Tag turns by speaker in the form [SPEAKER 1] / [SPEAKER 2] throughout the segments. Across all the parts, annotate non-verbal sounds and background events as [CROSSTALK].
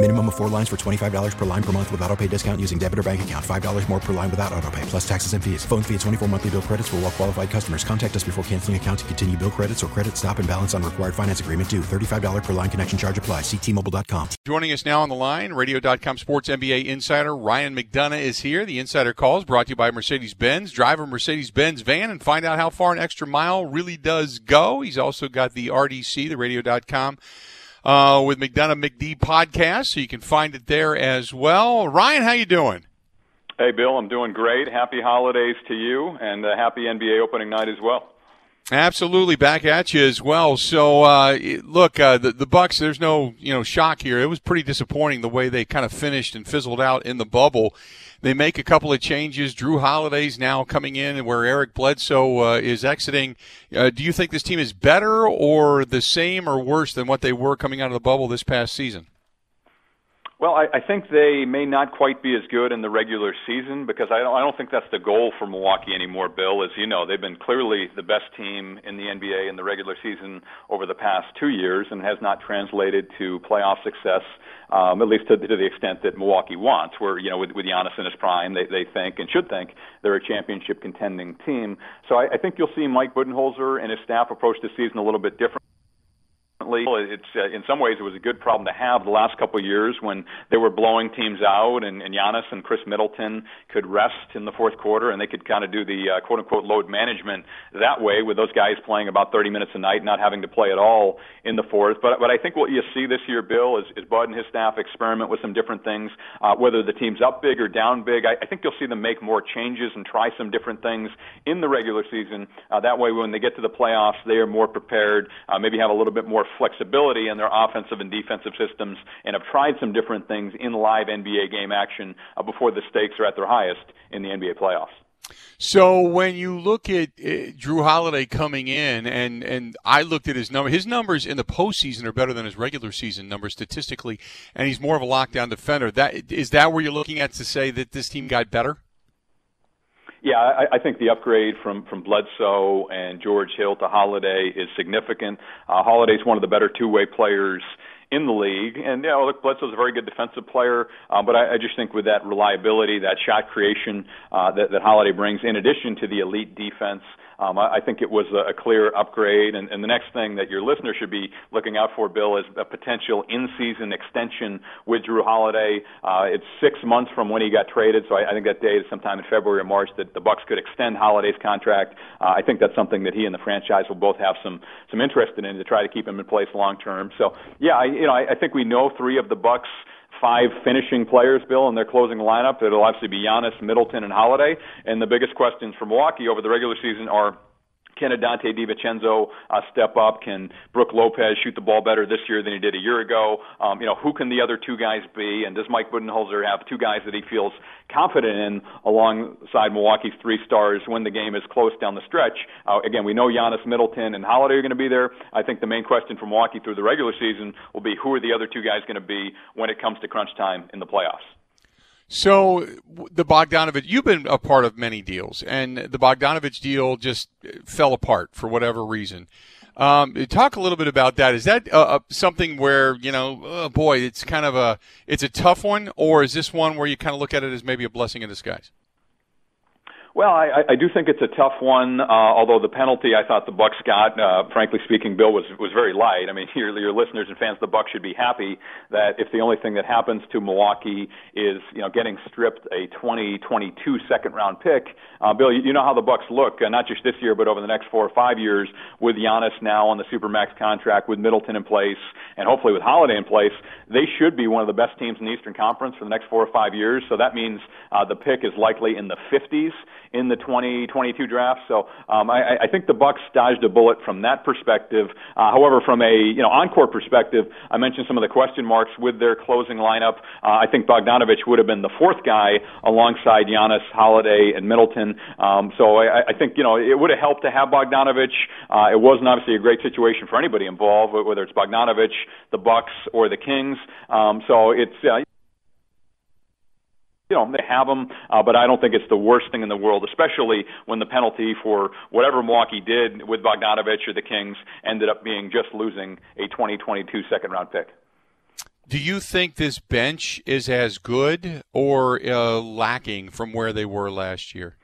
[SPEAKER 1] Minimum of four lines for $25 per line per month with auto pay discount using debit or bank account. $5 more per line without auto pay, plus taxes and fees. Phone fee at 24 monthly bill credits for all qualified customers. Contact us before canceling account to continue bill credits or credit stop and balance on required finance agreement due. $35 per line connection charge apply. Ctmobile.com.
[SPEAKER 2] Joining us now on the line, Radio.com Sports NBA insider Ryan McDonough is here. The insider calls brought to you by Mercedes Benz. Drive a Mercedes Benz van and find out how far an extra mile really does go. He's also got the RDC, the Radio.com uh, with McDonough McD podcast, so you can find it there as well. Ryan, how you doing?
[SPEAKER 3] Hey, Bill, I'm doing great. Happy holidays to you, and a happy NBA opening night as well.
[SPEAKER 2] Absolutely, back at you as well. So, uh, look, uh, the the Bucks. There's no you know shock here. It was pretty disappointing the way they kind of finished and fizzled out in the bubble. They make a couple of changes. Jrue Holiday's now coming in, and where Eric Bledsoe uh, is exiting. Uh, do you think this team is better or the same or worse than what they were coming out of the bubble this past season?
[SPEAKER 3] Well, I, I think they may not quite be as good in the regular season because I don't, I don't think that's the goal for Milwaukee anymore, Bill. As you know, they've been clearly the best team in the NBA in the regular season over the past two years and has not translated to playoff success, um, at least to, to the extent that Milwaukee wants, where, you know, with, with Giannis in his prime, they, they think and should think they're a championship contending team. So I, I think you'll see Mike Budenholzer and his staff approach the season a little bit different it's uh, in some ways it was a good problem to have the last couple of years when they were blowing teams out and, and Giannis and Khris Middleton could rest in the fourth quarter and they could kind of do the uh, quote unquote load management that way with those guys playing about 30 minutes a night, not having to play at all in the fourth. But but I think what you see this year, Bill, is, is Bud and his staff experiment with some different things. Uh, whether the team's up big or down big, I, I think you'll see them make more changes and try some different things in the regular season. Uh, that way, when they get to the playoffs, they are more prepared. Uh, maybe have a little bit more flexibility in their offensive and defensive systems and have tried some different things in live NBA game action uh, before the stakes are at their highest in the NBA playoffs.
[SPEAKER 2] So when you look at uh, Jrue Holiday coming in, and and I looked at his number, his numbers in the postseason are better than his regular season numbers statistically, and he's more of a lockdown defender. That is that where you're looking at to say that this team got better?
[SPEAKER 3] Yeah, I, I think the upgrade from from Bledsoe and George Hill to Holiday is significant. Uh, Holiday's one of the better two way players in the league. And you know, look, Bledsoe's a very good defensive player, um, but I, I just think with that reliability, that shot creation uh, that, that Holiday brings, in addition to the elite defense, um, I, I think it was a, a clear upgrade. And, and the next thing that your listener should be looking out for, Bill, is a potential in-season extension with Jrue Holiday. Uh, it's six months from when he got traded, so I, I think that day is sometime in February or March that the Bucks could extend Holiday's contract. Uh, I think that's something that he and the franchise will both have some some interest in to try to keep him in place long term. So yeah, I, you know, I, I think we know three of the Bucks five finishing players, Bill, in their closing lineup. It'll obviously be Giannis, Middleton, and Holiday. And the biggest questions for Milwaukee over the regular season are can Donte DiVincenzo uh, step up? Can Brook Lopez shoot the ball better this year than he did a year ago? Um, you know, who can the other two guys be? And does Mike Budenholzer have two guys that he feels confident in alongside Milwaukee's three stars when the game is close down the stretch? Uh, again, we know Giannis, Middleton, and Holiday are going to be there. I think the main question for Milwaukee through the regular season will be who are the other two guys going to be when it comes to crunch time in the playoffs.
[SPEAKER 2] So the Bogdanovic, you've been a part of many deals, and the Bogdanovic deal just fell apart for whatever reason. Um, talk a little bit about that. Is that uh, uh, something where you know, oh boy, it's kind of a it's a tough one, or is this one where you kind of look at it as maybe a blessing in disguise?
[SPEAKER 3] Well, I, I do think it's a tough one. Uh, although the penalty I thought the Bucks got, uh, frankly speaking, Bill was was very light. I mean, [LAUGHS] your your listeners and fans the Bucks should be happy that if the only thing that happens to Milwaukee is you know getting stripped a 2022 second round pick, uh, Bill, you, you know how the Bucks look, uh, not just this year, but over the next four or five years with Giannis now on the supermax contract, with Middleton in place, and hopefully with Holiday in place. They should be one of the best teams in the Eastern Conference for the next four or five years. So that means uh, the pick is likely in the 50s in the 2022 draft. So um, I, I think the Bucks dodged a bullet from that perspective. Uh, however, from a you know on-court perspective, I mentioned some of the question marks with their closing lineup. Uh, I think Bogdanovic would have been the fourth guy alongside Giannis, Holiday, and Middleton. Um, so I, I think you know it would have helped to have Bogdanovic. Uh, it wasn't obviously a great situation for anybody involved, whether it's Bogdanovic, the Bucks, or the Kings. Um, so it's uh, you know, they have them, uh, but I don't think it's the worst thing in the world, especially when the penalty for whatever Milwaukee did with Bogdanovic or the Kings ended up being just losing a 2022 second round pick.
[SPEAKER 2] Do you think this bench is as good or uh, lacking from where they were last year?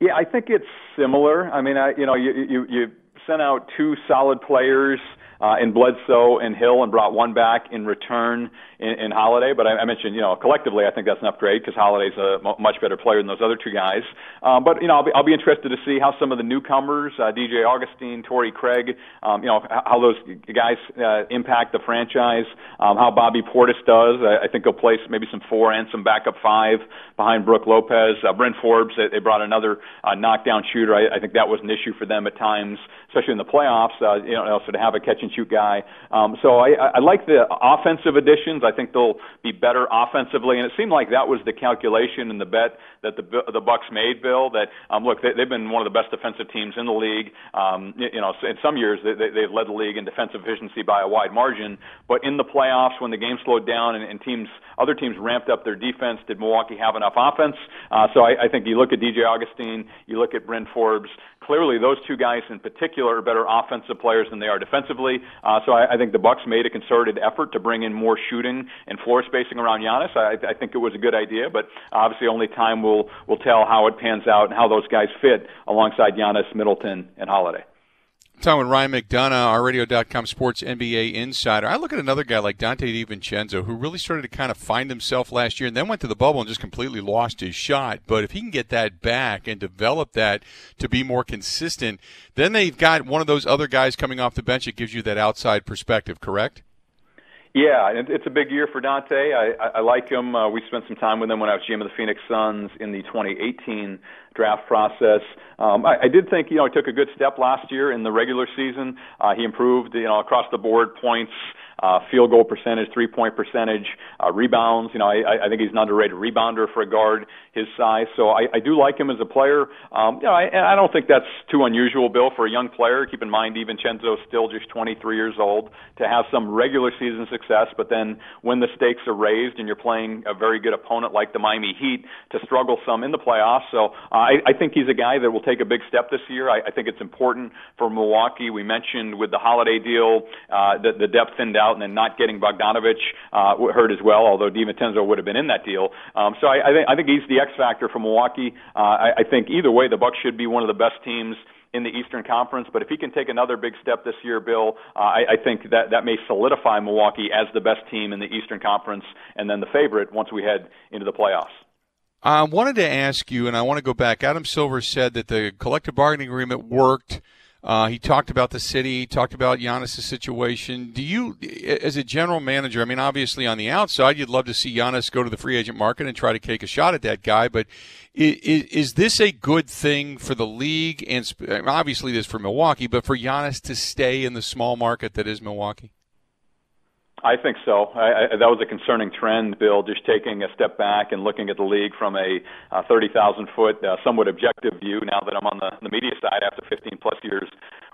[SPEAKER 3] Yeah, I think it's similar. I mean, I, you know, you, you, you sent out two solid players uh, in Bledsoe and Hill and brought one back in return in, in Holiday. But I, I mentioned, you know, collectively, I think that's an upgrade because Holiday's a m- much better player than those other two guys. Um, but you know, I'll be, I'll be interested to see how some of the newcomers, uh, DJ Augustin, Torrey Craig, um, you know, how those guys uh, impact the franchise. Um, how Bobby Portis does. I, I think he'll place maybe some four and some backup five behind Brook Lopez. Uh, Bryn Forbes, they, they brought another uh, knockdown shooter. I, I think that was an issue for them at times, especially in the playoffs. Uh, you know, so to have a catch and shoot guy. Um, so I, I like the offensive additions. I think they'll be better offensively, and it seemed like that was the calculation and the bet that the the Bucks made. Bill, that um, look, they, they've been one of the best defensive teams in the league. Um, you, know, in some years they, they, they've led the league in defensive efficiency by a wide margin, but in the playoffs when the game slowed down and, and teams, other teams ramped up their defense, did Milwaukee have enough offense? Uh, so I, I think you look at DJ Augustin, you look at Bryn Forbes. Clearly, those two guys in particular are better offensive players than they are defensively. Uh, so I, I think the Bucks made a concerted effort to bring in more shooting and floor spacing around Giannis. I, I think it was a good idea, but obviously only time will will tell how it pans out and how those guys fit alongside Giannis, Middleton, and Holiday.
[SPEAKER 2] Talking with Ryan McDonough, our radio.com sports NBA insider. I look at another guy like Donte DiVincenzo, who really started to kind of find himself last year and then went to the bubble and just completely lost his shot. But if he can get that back and develop that to be more consistent, then they've got one of those other guys coming off the bench that gives you that outside perspective, correct?
[SPEAKER 3] Yeah, it's a big year for Donte. I, I, like him. Uh, we spent some time with him when I was GM of the Phoenix Suns in the 2018 draft process. Um, I, I did think you know he took a good step last year in the regular season. Uh, he improved you know across the board points, uh, field goal percentage, three point percentage, uh, rebounds. You know, I, I think he's an underrated rebounder for a guard his size. So I, I do like him as a player. Um, you know, I, I don't think that's too unusual, Bill, for a young player. Keep in mind, DiVincenzo is still just 23 years old to have some regular season success, but then when the stakes are raised and you're playing a very good opponent like the Miami Heat, to struggle some in the playoffs. So uh, I, I think he's a guy that will take a big step this year. I, I think it's important for Milwaukee. We mentioned with the holiday deal uh, that the depth thinned out out and then not getting Bogdanovic uh, hurt as well, although DiVincenzo would have been in that deal. Um, so I, I, think, I think he's the X factor for Milwaukee. Uh, I, I think either way, the Bucks should be one of the best teams in the Eastern Conference. But if he can take another big step this year, Bill, uh, I, I think that that may solidify Milwaukee as the best team in the Eastern Conference and then the favorite once we head into the playoffs.
[SPEAKER 2] I wanted to ask you, and I want to go back. Adam Silver said that the collective bargaining agreement worked uh, he talked about the city, talked about Giannis' situation. Do you, as a general manager, I mean, obviously on the outside, you'd love to see Giannis go to the free agent market and try to take a shot at that guy, but is, is this a good thing for the league and obviously this for Milwaukee, but for Giannis to stay in the small market that is Milwaukee?
[SPEAKER 3] I think so. I, I, that was a concerning trend, Bill. Just taking a step back and looking at the league from a uh, 30,000 foot, uh, somewhat objective view. Now that I'm on the, the media side after 15 plus years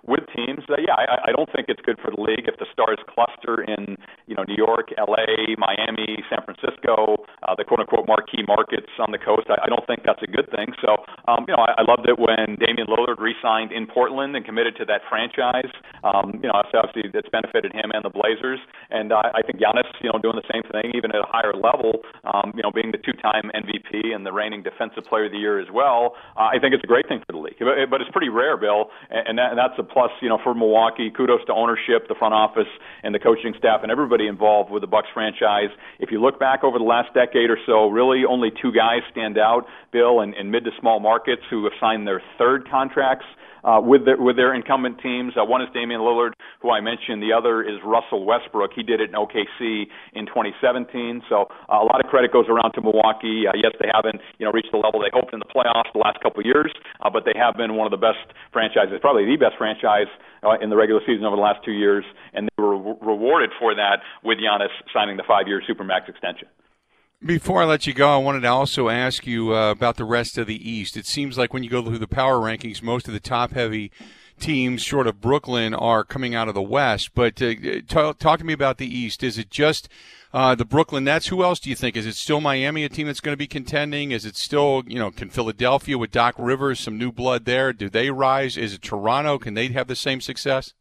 [SPEAKER 3] with teams, uh, yeah, I, I don't think it's good for the league if the stars cluster in you know New York, L.A., Miami, San Francisco, uh, the quote unquote marquee markets on the coast. I, I don't think that's a good thing. So um, you know I, I loved it when Damian Lillard re-signed in Portland and committed to that franchise. Um, you know obviously it's benefited him and the Blazers, and uh, I think Giannis you know doing the same thing even at a higher level. Um, you know being the two-time MVP and the reigning Defensive Player of the Year as well. Uh, I think it's a great thing for the league, but, but it's pretty rare, Bill, and, that, and that's a plus. You know for Milwaukee. Kudos to ownership, the front office, and the coaching staff, and everybody involved with the Bucks franchise. If you look back over the last decade or so, really only two guys stand out, Bill, in mid to small markets who have signed their third contracts uh, with their with their incumbent teams. Uh, one is Damian Lillard, who I mentioned. The other is Russell Westbrook. He did it in OKC in 2017. So uh, a lot of credit goes around to Milwaukee. Uh, yes, they haven't you know reached the level they hoped in the playoffs the last couple of years, uh, but they have been one of the best franchises, probably the best franchise uh, in the regular season over the last two years, and they were re- rewarded for that with Giannis signing the five-year supermax extension.
[SPEAKER 2] Before I let you go, I wanted to also ask you uh, about the rest of the East. It seems like when you go through the power rankings, most of the top heavy teams, short of Brooklyn, are coming out of the West. But uh, talk, talk to me about the East. Is it just uh, the Brooklyn Nets? Who else do you think? Is it still Miami, a team that's going to be contending? Is it still, you know, can Philadelphia with Doc Rivers, some new blood there? Do they rise? Is it Toronto? Can they have the same success?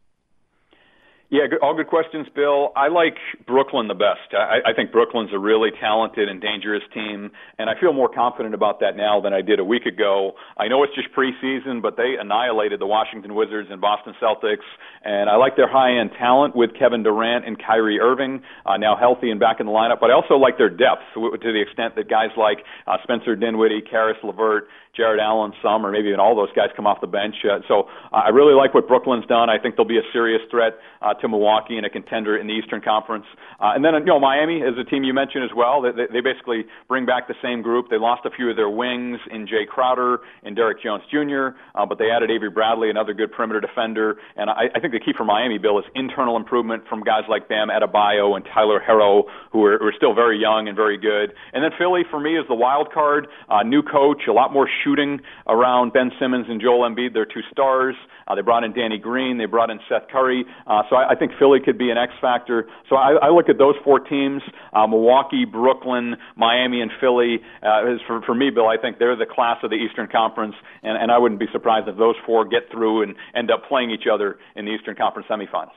[SPEAKER 3] Yeah, all good questions, Bill. I like Brooklyn the best. I, I think Brooklyn's a really talented and dangerous team, and I feel more confident about that now than I did a week ago. I know it's just preseason, but they annihilated the Washington Wizards and Boston Celtics, and I like their high-end talent with Kevin Durant and Kyrie Irving uh, now healthy and back in the lineup. But I also like their depth to the extent that guys like uh, Spencer Dinwiddie, Caris LeVert, Jarrett Allen, some, or maybe even all those guys come off the bench. Uh, so I really like what Brooklyn's done. I think they'll be a serious threat uh, to Milwaukee and a contender in the Eastern Conference. Uh, and then, you know, Miami is a team you mentioned as well. They, they, they basically bring back the same group. They lost a few of their wings in Jae Crowder and Derrick Jones Jr., uh, but they added Avery Bradley, another good perimeter defender. And I, I think the key for Miami, Bill, is internal improvement from guys like Bam Adebayo and Tyler Herro, who are, who are still very young and very good. And then Philly, for me, is the wild card. Uh, new coach, a lot more shooting around Ben Simmons and Joel Embiid. They're two stars. Uh, they brought in Danny Green. They brought in Seth Curry. Uh, so I, I think Philly could be an X factor. So I, I look at those four teams: uh, Milwaukee, Brooklyn, Miami, and Philly. Uh, for, for me, Bill, I think they're the class of the Eastern Conference, and, and I wouldn't be surprised if those four get through and end up playing each other in the Eastern Conference semifinals.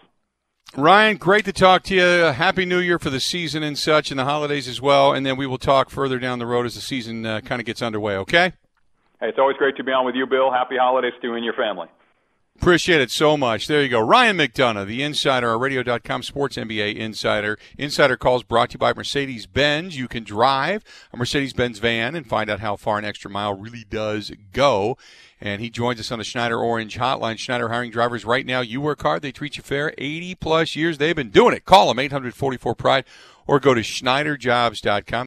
[SPEAKER 2] Ryan, great to talk to you. Happy New Year for the season and such, and the holidays as well. And then we will talk further down the road as the season uh, kind of gets underway. Okay.
[SPEAKER 3] Hey, it's always great to be on with you, Bill. Happy holidays to you and your family.
[SPEAKER 2] Appreciate it so much. There you go. Ryan McDonough, the insider, our radio.com sports NBA insider. Insider calls brought to you by Mercedes Benz. You can drive a Mercedes Benz van and find out how far an extra mile really does go. And he joins us on the Schneider Orange hotline. Schneider hiring drivers right now. You work hard, they treat you fair. 80 plus years they've been doing it. Call them 844 Pride or go to SchneiderJobs.com.